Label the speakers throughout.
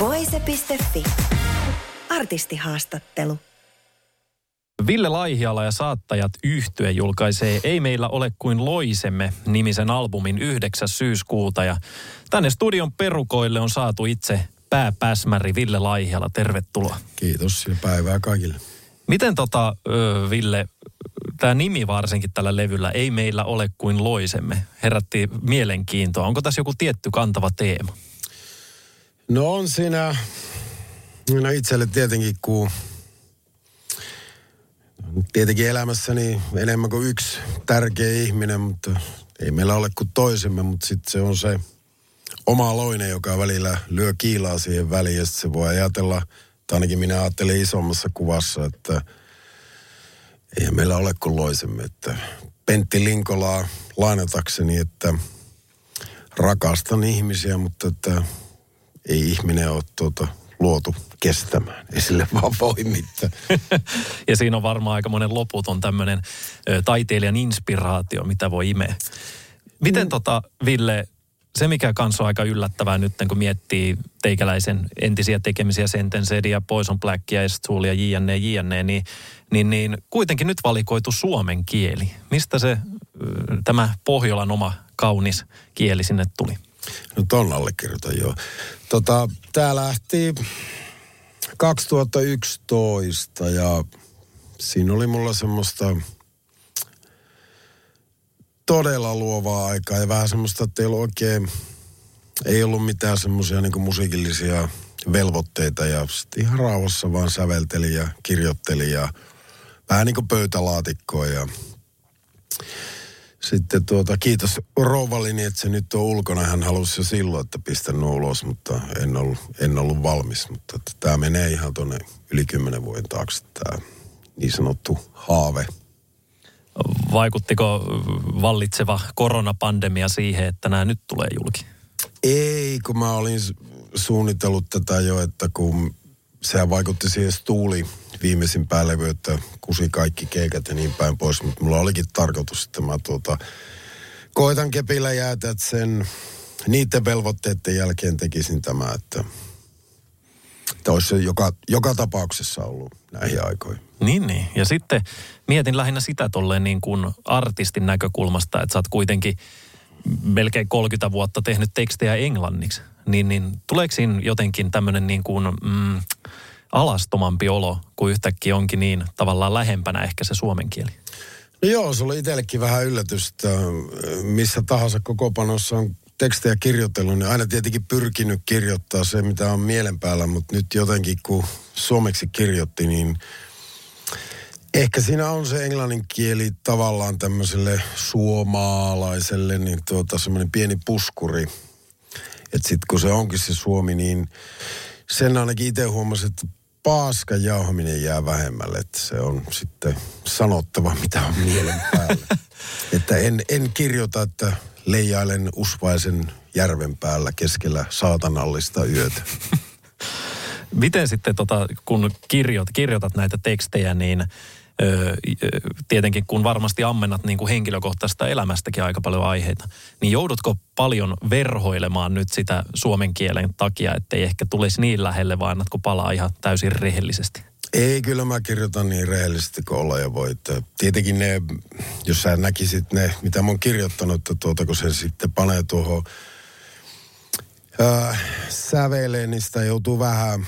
Speaker 1: Voise.fi. Artistihaastattelu.
Speaker 2: Ville Laihiala ja Saattajat yhtye julkaisee Ei meillä ole kuin loisemme nimisen albumin 9. syyskuuta. Ja tänne studion perukoille on saatu itse pääpäsmäri Ville Laihiala. Tervetuloa.
Speaker 3: Kiitos ja päivää kaikille.
Speaker 2: Miten tota, Ville, tämä nimi varsinkin tällä levyllä, Ei meillä ole kuin loisemme, herätti mielenkiintoa. Onko tässä joku tietty kantava teema?
Speaker 3: No on siinä, no itselle tietenkin kun tietenkin elämässäni enemmän kuin yksi tärkeä ihminen, mutta ei meillä ole kuin toisemme, mutta sitten se on se oma loine, joka välillä lyö kiilaa siihen väliin ja se voi ajatella, tai ainakin minä ajattelen isommassa kuvassa, että ei meillä ole kuin loisemme, että Pentti Linkolaa lainatakseni, että rakastan ihmisiä, mutta että ei ihminen ole tuota luotu kestämään. Ei sille vaan voi mitään.
Speaker 2: ja siinä on varmaan aika monen loputon tämmöinen taiteilijan inspiraatio, mitä voi imeä. Miten mm. tota, Ville, se mikä kanssa on aika yllättävää nyt, kun miettii teikäläisen entisiä tekemisiä Sentencedia, Poison Blackia, Estoolia, JNE, JNE, niin, niin, niin kuitenkin nyt valikoitu suomen kieli. Mistä se tämä Pohjolan oma kaunis kieli sinne tuli?
Speaker 3: No ton allekirjoitan joo. Tota, tää lähti 2011 ja siinä oli mulla semmoista todella luovaa aikaa ja vähän semmoista, että ei ollut oikein, ei ollut mitään semmoisia niin musiikillisia velvoitteita ja sitten ihan rauhassa vaan sävelteli ja kirjoitteli ja vähän niin kuin pöytälaatikkoa ja sitten tuota, kiitos rouvallini, että se nyt on ulkona. Hän halusi jo silloin, että pistän nuo ulos, mutta en ollut, en ollut valmis. Mutta tämä menee ihan tuonne yli kymmenen vuoden taakse, tämä niin sanottu haave.
Speaker 2: Vaikuttiko vallitseva koronapandemia siihen, että nämä nyt tulee julki?
Speaker 3: Ei, kun mä olin suunnitellut tätä jo, että kun sehän vaikutti siihen Stuuli viimeisin päälevy, että kusi kaikki keikat ja niin päin pois. Mutta mulla olikin tarkoitus, että mä tuota, koitan kepillä jäätä, että sen niiden velvoitteiden jälkeen tekisin tämä, että, että olisi se joka, joka tapauksessa ollut näihin aikoihin.
Speaker 2: Niin, niin. Ja sitten mietin lähinnä sitä tolleen niin kuin artistin näkökulmasta, että sä oot kuitenkin melkein 30 vuotta tehnyt tekstejä englanniksi. Niin, niin tuleeko siinä jotenkin tämmöinen niin kuin, mm, alastomampi olo, kuin yhtäkkiä onkin niin tavallaan lähempänä ehkä se suomen kieli?
Speaker 3: No joo, se oli itsellekin vähän yllätystä. Missä tahansa koko panossa on tekstejä kirjoitellut, niin aina tietenkin pyrkinyt kirjoittaa se, mitä on mielen päällä, mutta nyt jotenkin kun suomeksi kirjoitti, niin ehkä siinä on se englannin kieli tavallaan tämmöiselle suomaalaiselle, niin tuota semmoinen pieni puskuri. Että sitten kun se onkin se suomi, niin sen ainakin itse huomasin, että paaskan jauhaminen jää vähemmälle, että se on sitten sanottava, mitä on mielen päällä. että en, en kirjoita, että leijailen usvaisen järven päällä keskellä saatanallista yötä.
Speaker 2: Miten sitten, tota, kun kirjoit, kirjoitat näitä tekstejä, niin Tietenkin kun varmasti ammennat niin kuin henkilökohtaista elämästäkin aika paljon aiheita, niin joudutko paljon verhoilemaan nyt sitä suomen kielen takia, ettei ehkä tulisi niin lähelle, vaan annatko palaa ihan täysin rehellisesti?
Speaker 3: Ei, kyllä mä kirjoitan niin rehellisesti kuin olla ja voi. Tietenkin ne, jos sä näkisit ne, mitä mä oon kirjoittanut, että tuota, kun se sitten panee tuohon äh, säveleen, niin sitä joutuu vähän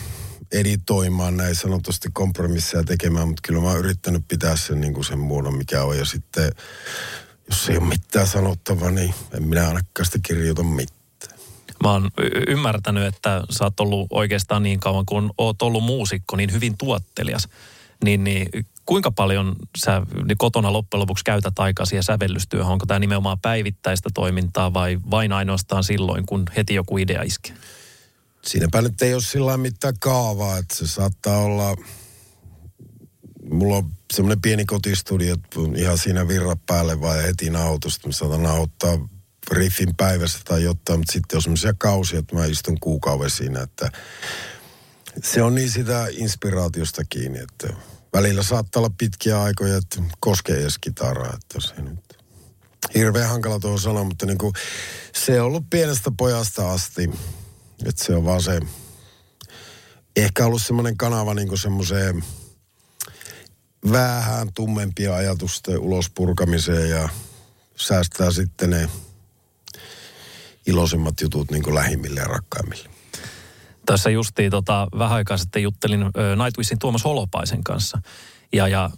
Speaker 3: editoimaan näin sanotusti kompromisseja tekemään, mutta kyllä mä oon yrittänyt pitää sen, niin kuin sen muodon, mikä on. Ja sitten, jos ei ole mitään sanottavaa, niin en minä ainakaan sitä kirjoita mitään.
Speaker 2: Mä oon y- ymmärtänyt, että sä oot ollut oikeastaan niin kauan kuin oot ollut muusikko, niin hyvin tuottelias. Niin, niin kuinka paljon sä niin kotona loppujen lopuksi käytät aikaa siihen sävellystyöhön? Onko tämä nimenomaan päivittäistä toimintaa vai vain ainoastaan silloin, kun heti joku idea iskee?
Speaker 3: Siinäpä nyt ei ole sillä mitään kaavaa, että se saattaa olla, mulla on semmoinen pieni kotistudio, ihan siinä virra päälle vai heti nauhoitusta, mä saatan nauhoittaa riffin päivässä tai jotain, mutta sitten on semmoisia kausia, että mä istun kuukauden siinä, että se on niin sitä inspiraatiosta kiinni, että välillä saattaa olla pitkiä aikoja, että koskee edes kitaraa, että se nyt hirveän hankala tuo sanoa, mutta niin kuin, se on ollut pienestä pojasta asti, että se on vaan se, ehkä ollut semmoinen kanava niin semmoiseen vähän tummempia ajatusten ulospurkamiseen ja säästää sitten ne iloisimmat jutut niin lähimmille ja rakkaimmille.
Speaker 2: Tässä justiin tota, vähän aikaa sitten juttelin Nightwishin Tuomas Holopaisen kanssa. Ja, ja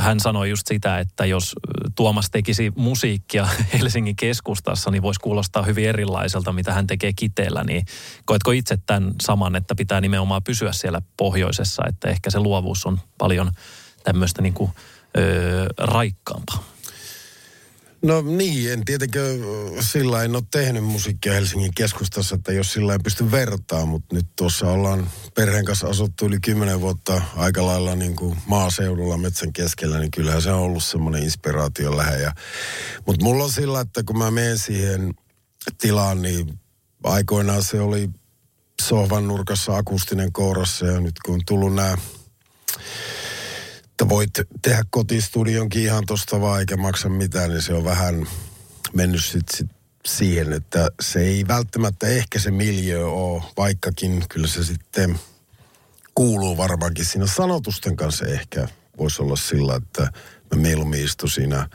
Speaker 2: hän sanoi just sitä, että jos Tuomas tekisi musiikkia Helsingin keskustassa, niin voisi kuulostaa hyvin erilaiselta, mitä hän tekee kiteellä. Niin koetko itse tämän saman, että pitää nimenomaan pysyä siellä pohjoisessa, että ehkä se luovuus on paljon tämmöistä niin kuin, öö, raikkaampaa?
Speaker 3: No niin, en tietenkään sillä en ole tehnyt musiikkia Helsingin keskustassa, että jos sillä ei pysty vertaa, mutta nyt tuossa ollaan perheen kanssa asuttu yli kymmenen vuotta aika lailla niin kuin maaseudulla metsän keskellä, niin kyllähän se on ollut semmoinen inspiraatio lähe. Mutta mulla on sillä, että kun mä menen siihen tilaan, niin aikoinaan se oli sohvan nurkassa akustinen kourassa ja nyt kun on tullut nämä että voit tehdä kotistudionkin ihan tosta vaan eikä maksa mitään, niin se on vähän mennyt sit, sit siihen, että se ei välttämättä ehkä se miljö ole, vaikkakin kyllä se sitten kuuluu varmaankin siinä sanotusten kanssa. Ehkä voisi olla sillä, että mä mieluummin istun siinä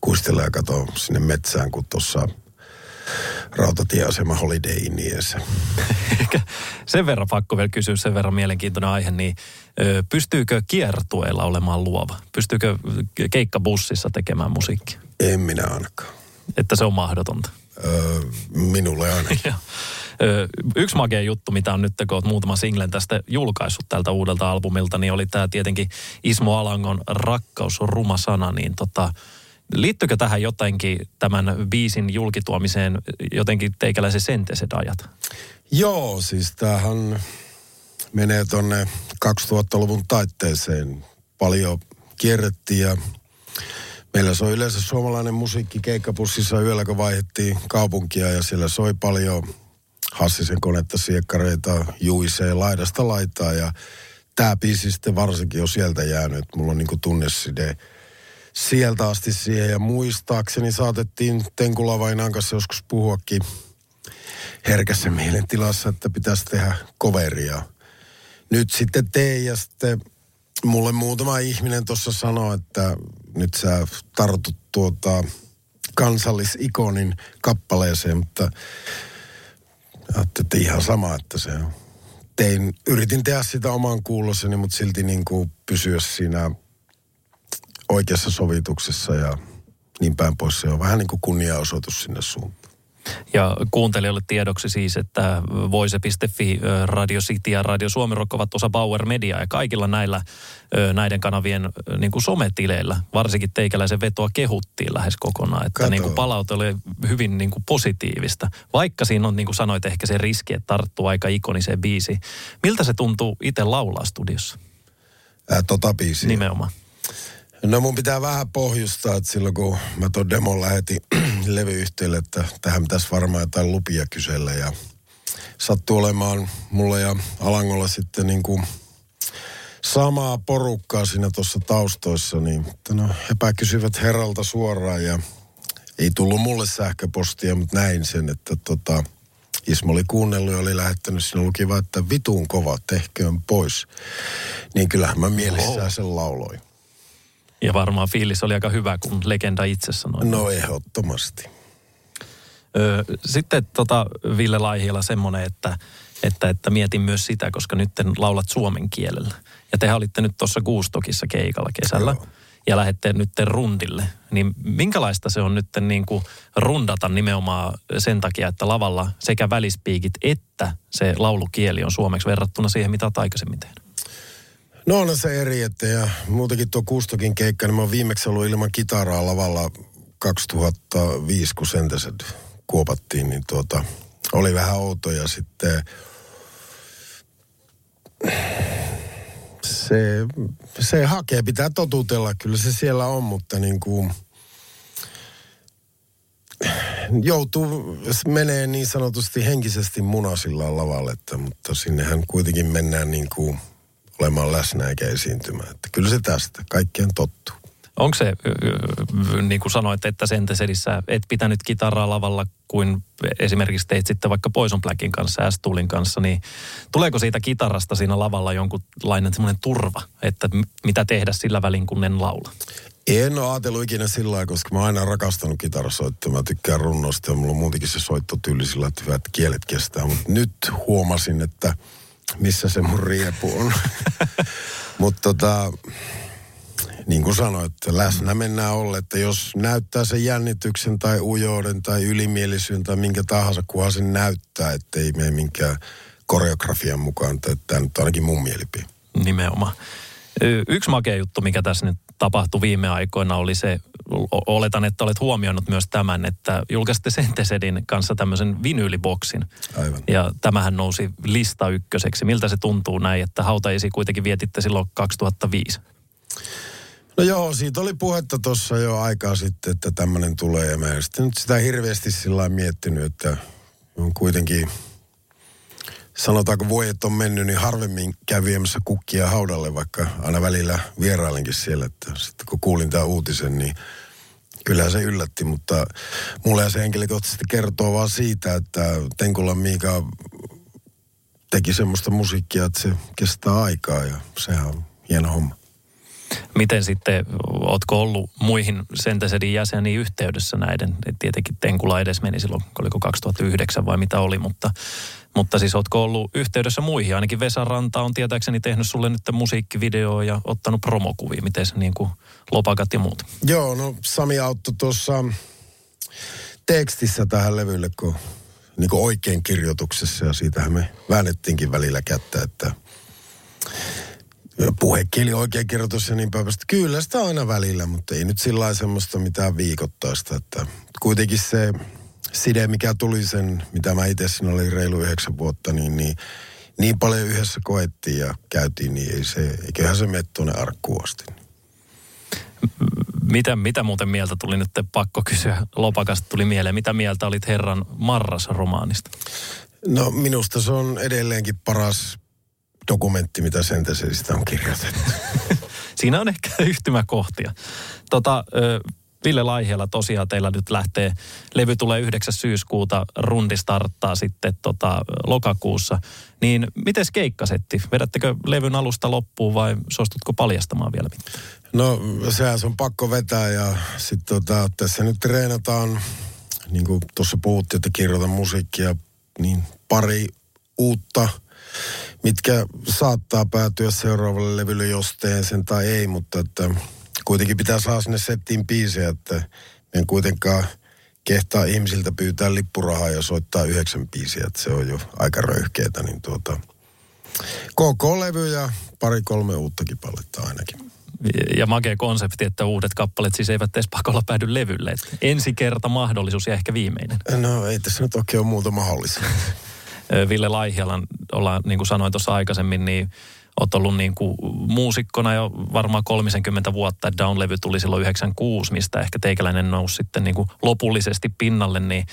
Speaker 3: kuistella ja katson sinne metsään, kun tuossa rautatieasema Holiday Inniessä.
Speaker 2: sen verran pakko vielä kysyä, sen verran mielenkiintoinen aihe, niin pystyykö kiertueella olemaan luova? Pystyykö keikkabussissa tekemään musiikkia?
Speaker 3: En minä ainakaan.
Speaker 2: Että se on mahdotonta?
Speaker 3: Öö, minulle ainakin.
Speaker 2: Yksi makea juttu, mitä on nyt, kun olet muutama singlen tästä julkaissut tältä uudelta albumilta, niin oli tämä tietenkin Ismo Alangon Rakkaus on ruma sana, niin tota, Liittyykö tähän jotenkin tämän biisin julkituomiseen jotenkin teikäläisen senteset ajat?
Speaker 3: Joo, siis tämähän menee tonne 2000-luvun taitteeseen. Paljon kierrettiin ja meillä soi yleensä suomalainen musiikki keikkapussissa yöllä, kun vaihdettiin kaupunkia ja siellä soi paljon Hassisen konetta, siekkareita, juisee laidasta laitaa ja tämä biisi sitten varsinkin on sieltä jäänyt. Mulla on niinku tunneside sieltä asti siihen. Ja muistaakseni saatettiin Tenkula Vainaan kanssa joskus puhuakin herkässä mielentilassa, että pitäisi tehdä coveria. Nyt sitten tein ja sitten mulle muutama ihminen tuossa sanoi, että nyt sä tartut tuota kansallisikonin kappaleeseen, mutta että ihan sama, että se on. Tein, yritin tehdä sitä oman kuulossani, mutta silti niin kuin pysyä siinä oikeassa sovituksessa ja niin päin pois. Se on vähän niin kuin kunniaosoitus sinne suuntaan.
Speaker 2: Ja kuuntelijoille tiedoksi siis, että voise.fi, Radio City ja Radio Suomi Rock ovat osa Bauer Media ja kaikilla näillä näiden kanavien niin kuin sometileillä, varsinkin teikäläisen vetoa kehuttiin lähes kokonaan, että niin kuin palaute oli hyvin niin kuin positiivista, vaikka siinä on niin kuin sanoit ehkä se riski, että tarttuu aika ikoniseen biisiin. Miltä se tuntuu itse laulaa studiossa?
Speaker 3: Ää, tota biisiä.
Speaker 2: Nimenomaan.
Speaker 3: No mun pitää vähän pohjustaa, että silloin kun mä tuon demon lähetin levyyhtiölle, että tähän pitäisi varmaan jotain lupia kysellä ja sattuu olemaan mulla ja Alangolla sitten niin kuin samaa porukkaa siinä tuossa taustoissa, niin että no, he kysyvät herralta suoraan ja ei tullut mulle sähköpostia, mutta näin sen, että tota, Ismo oli kuunnellut ja oli lähettänyt, siinä luki vaan, että vituun kova, tehköön pois. Niin kyllähän mä mielessään sen lauloin.
Speaker 2: Ja varmaan fiilis oli aika hyvä, kun legenda itse sanoi.
Speaker 3: No ehdottomasti.
Speaker 2: Öö, sitten tota Ville Laihila semmoinen, että, että, että mietin myös sitä, koska nyt laulat suomen kielellä. Ja te olitte nyt tuossa Kuustokissa keikalla kesällä. Joo. Ja lähette nyt rundille. Niin minkälaista se on nyt niin kuin rundata nimenomaan sen takia, että lavalla sekä välispiikit että se laulukieli on suomeksi verrattuna siihen, mitä olet aikaisemmin tehnyt?
Speaker 3: No on se eri, että ja muutenkin tuo Kustokin keikka, niin mä oon viimeksi ollut ilman kitaraa lavalla 2005, kun sentäiset kuopattiin, niin tuota, oli vähän outo ja sitten se, se hakee, pitää totutella, kyllä se siellä on, mutta niin kuin joutuu, menee niin sanotusti henkisesti munasilla lavalle, että, mutta sinnehän kuitenkin mennään niin kuin – olemaan läsnä eikä esiintymään. Että kyllä se tästä, kaikkeen tottuu.
Speaker 2: Onko se, niin kuin sanoit, että Sentesedissä et pitänyt kitaraa lavalla kuin esimerkiksi teit sitten vaikka Poison Blackin kanssa, s kanssa, niin tuleeko siitä kitarasta siinä lavalla jonkunlainen semmoinen turva, että mitä tehdä sillä välin, kun en laula?
Speaker 3: En ole ajatellut ikinä sillä lailla, koska mä oon aina rakastanut kitarasoittoa. Mä tykkään runnosta ja mulla on muutenkin se soittotyyli sillä, että hyvät kielet kestää. Mutta nyt huomasin, että missä se mun riepu on. Mutta tota, niin kuin sanoit, että läsnä mennään olla, että jos näyttää sen jännityksen tai ujouden tai ylimielisyyden tai minkä tahansa, kunhan sen näyttää, että ei mene minkään koreografian mukaan. Tämä nyt on ainakin mun mielipide.
Speaker 2: Nimenomaan. Yksi makea juttu, mikä tässä nyt tapahtui viime aikoina, oli se, oletan, että olet huomioinut myös tämän, että julkaisitte Sentesedin kanssa tämmöisen vinyyliboksin.
Speaker 3: Aivan.
Speaker 2: Ja tämähän nousi lista ykköseksi. Miltä se tuntuu näin, että hautaisi kuitenkin vietitte silloin 2005?
Speaker 3: No joo, siitä oli puhetta tuossa jo aikaa sitten, että tämmöinen tulee. Ja mä en sitten nyt sitä hirveästi sillä miettinyt, että on kuitenkin, sanotaanko vuodet on mennyt, niin harvemmin käy viemässä kukkia haudalle, vaikka aina välillä vierailenkin siellä. Että sitten kun kuulin tämän uutisen, niin kyllä se yllätti, mutta mulle se henkilökohtaisesti kertoo vaan siitä, että Tenkula Miika teki semmoista musiikkia, että se kestää aikaa ja sehän on hieno homma.
Speaker 2: Miten sitten, ootko ollut muihin Sentesedin jäseniin yhteydessä näiden? Et tietenkin Tenkula edes meni silloin, oliko 2009 vai mitä oli, mutta, mutta siis ootko ollut yhteydessä muihin? Ainakin Vesa Ranta on tietääkseni tehnyt sulle nyt musiikkivideoa ja ottanut promokuvia. Miten se niin kuin lopakat ja muut?
Speaker 3: Joo, no Sami auttoi tuossa tekstissä tähän levylle, kun niin kuin oikein kirjoituksessa ja siitähän me väännettiinkin välillä kättä, että puhekieli oikein kirjoitus ja niin päin. Kyllä sitä aina välillä, mutta ei nyt sillä semmoista mitään viikoittaista. Että kuitenkin se side, mikä tuli sen, mitä mä itse siinä olin reilu yhdeksän vuotta, niin, niin, niin paljon yhdessä koettiin ja käytiin, niin ei se, eiköhän se mene tuonne arkkuun asti.
Speaker 2: Mitä, mitä muuten mieltä tuli nyt pakko kysyä lopakasta tuli mieleen. Mitä mieltä olit herran Marras-romaanista?
Speaker 3: No minusta se on edelleenkin paras dokumentti, mitä Sentesistä on kirjoitettu.
Speaker 2: Siinä on ehkä yhtymäkohtia. Tota, Ville Laihiala tosiaan teillä nyt lähtee, levy tulee 9. syyskuuta, rundi starttaa sitten tota, lokakuussa. Niin miten keikkasetti? Vedättekö levyn alusta loppuun vai suostutko paljastamaan vielä mitään?
Speaker 3: No sehän on pakko vetää ja sitten tota, tässä nyt treenataan, niin kuin tuossa puhuttiin, että kirjoitan musiikkia, niin pari uutta mitkä saattaa päätyä seuraavalle levylle josteen sen tai ei, mutta että kuitenkin pitää saada sinne settiin biisejä, että en kuitenkaan kehtaa ihmisiltä pyytää lippurahaa ja soittaa yhdeksän biisiä, että se on jo aika röyhkeetä, niin tuota, KK-levy ja pari-kolme uutta kipaletta ainakin.
Speaker 2: Ja makea konsepti, että uudet kappaleet siis eivät edes pakolla päädy levylle. ensi kerta mahdollisuus ja ehkä viimeinen.
Speaker 3: No ei tässä nyt oikein ole muuta mahdollista.
Speaker 2: Ville Laihialan, ollaan, niin kuin sanoin tuossa aikaisemmin, niin olet ollut niin kuin muusikkona jo varmaan 30 vuotta. Down-levy tuli silloin 96, mistä ehkä teikäläinen nousi sitten niin kuin lopullisesti pinnalle. Niin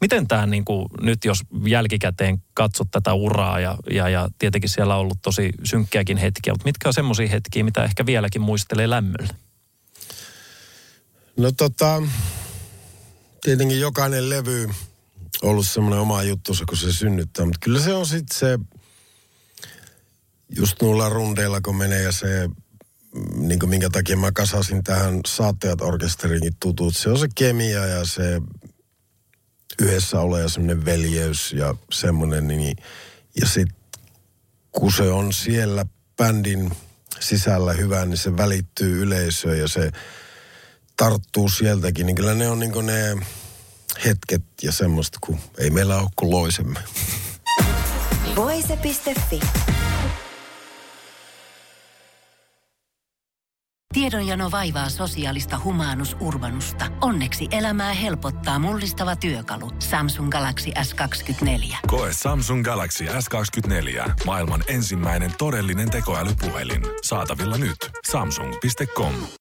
Speaker 2: miten tämä niin kuin, nyt, jos jälkikäteen katsot tätä uraa ja, ja, ja tietenkin siellä on ollut tosi synkkiäkin hetkiä, mutta mitkä on semmoisia hetkiä, mitä ehkä vieläkin muistelee lämmöllä?
Speaker 3: No tota, tietenkin jokainen levy ollut semmoinen oma juttusa, kun se synnyttää. Mutta kyllä se on sitten se, just nuilla rundeilla, kun menee ja se, mm, niin kuin minkä takia mä kasasin tähän saattajat orkesteriinkin tutut. Se on se kemia ja se yhdessä ole ja semmoinen veljeys ja semmoinen. Niin, ja sitten kun se on siellä bändin sisällä hyvä, niin se välittyy yleisöön ja se tarttuu sieltäkin. Niin kyllä ne on niin ne hetket ja semmoista, kun ei meillä ole kuin loisemme. Voise.fi
Speaker 4: Tiedonjano vaivaa sosiaalista humanus urbanusta. Onneksi elämää helpottaa mullistava työkalu. Samsung Galaxy S24.
Speaker 5: Koe Samsung Galaxy S24. Maailman ensimmäinen todellinen tekoälypuhelin. Saatavilla nyt. Samsung.com.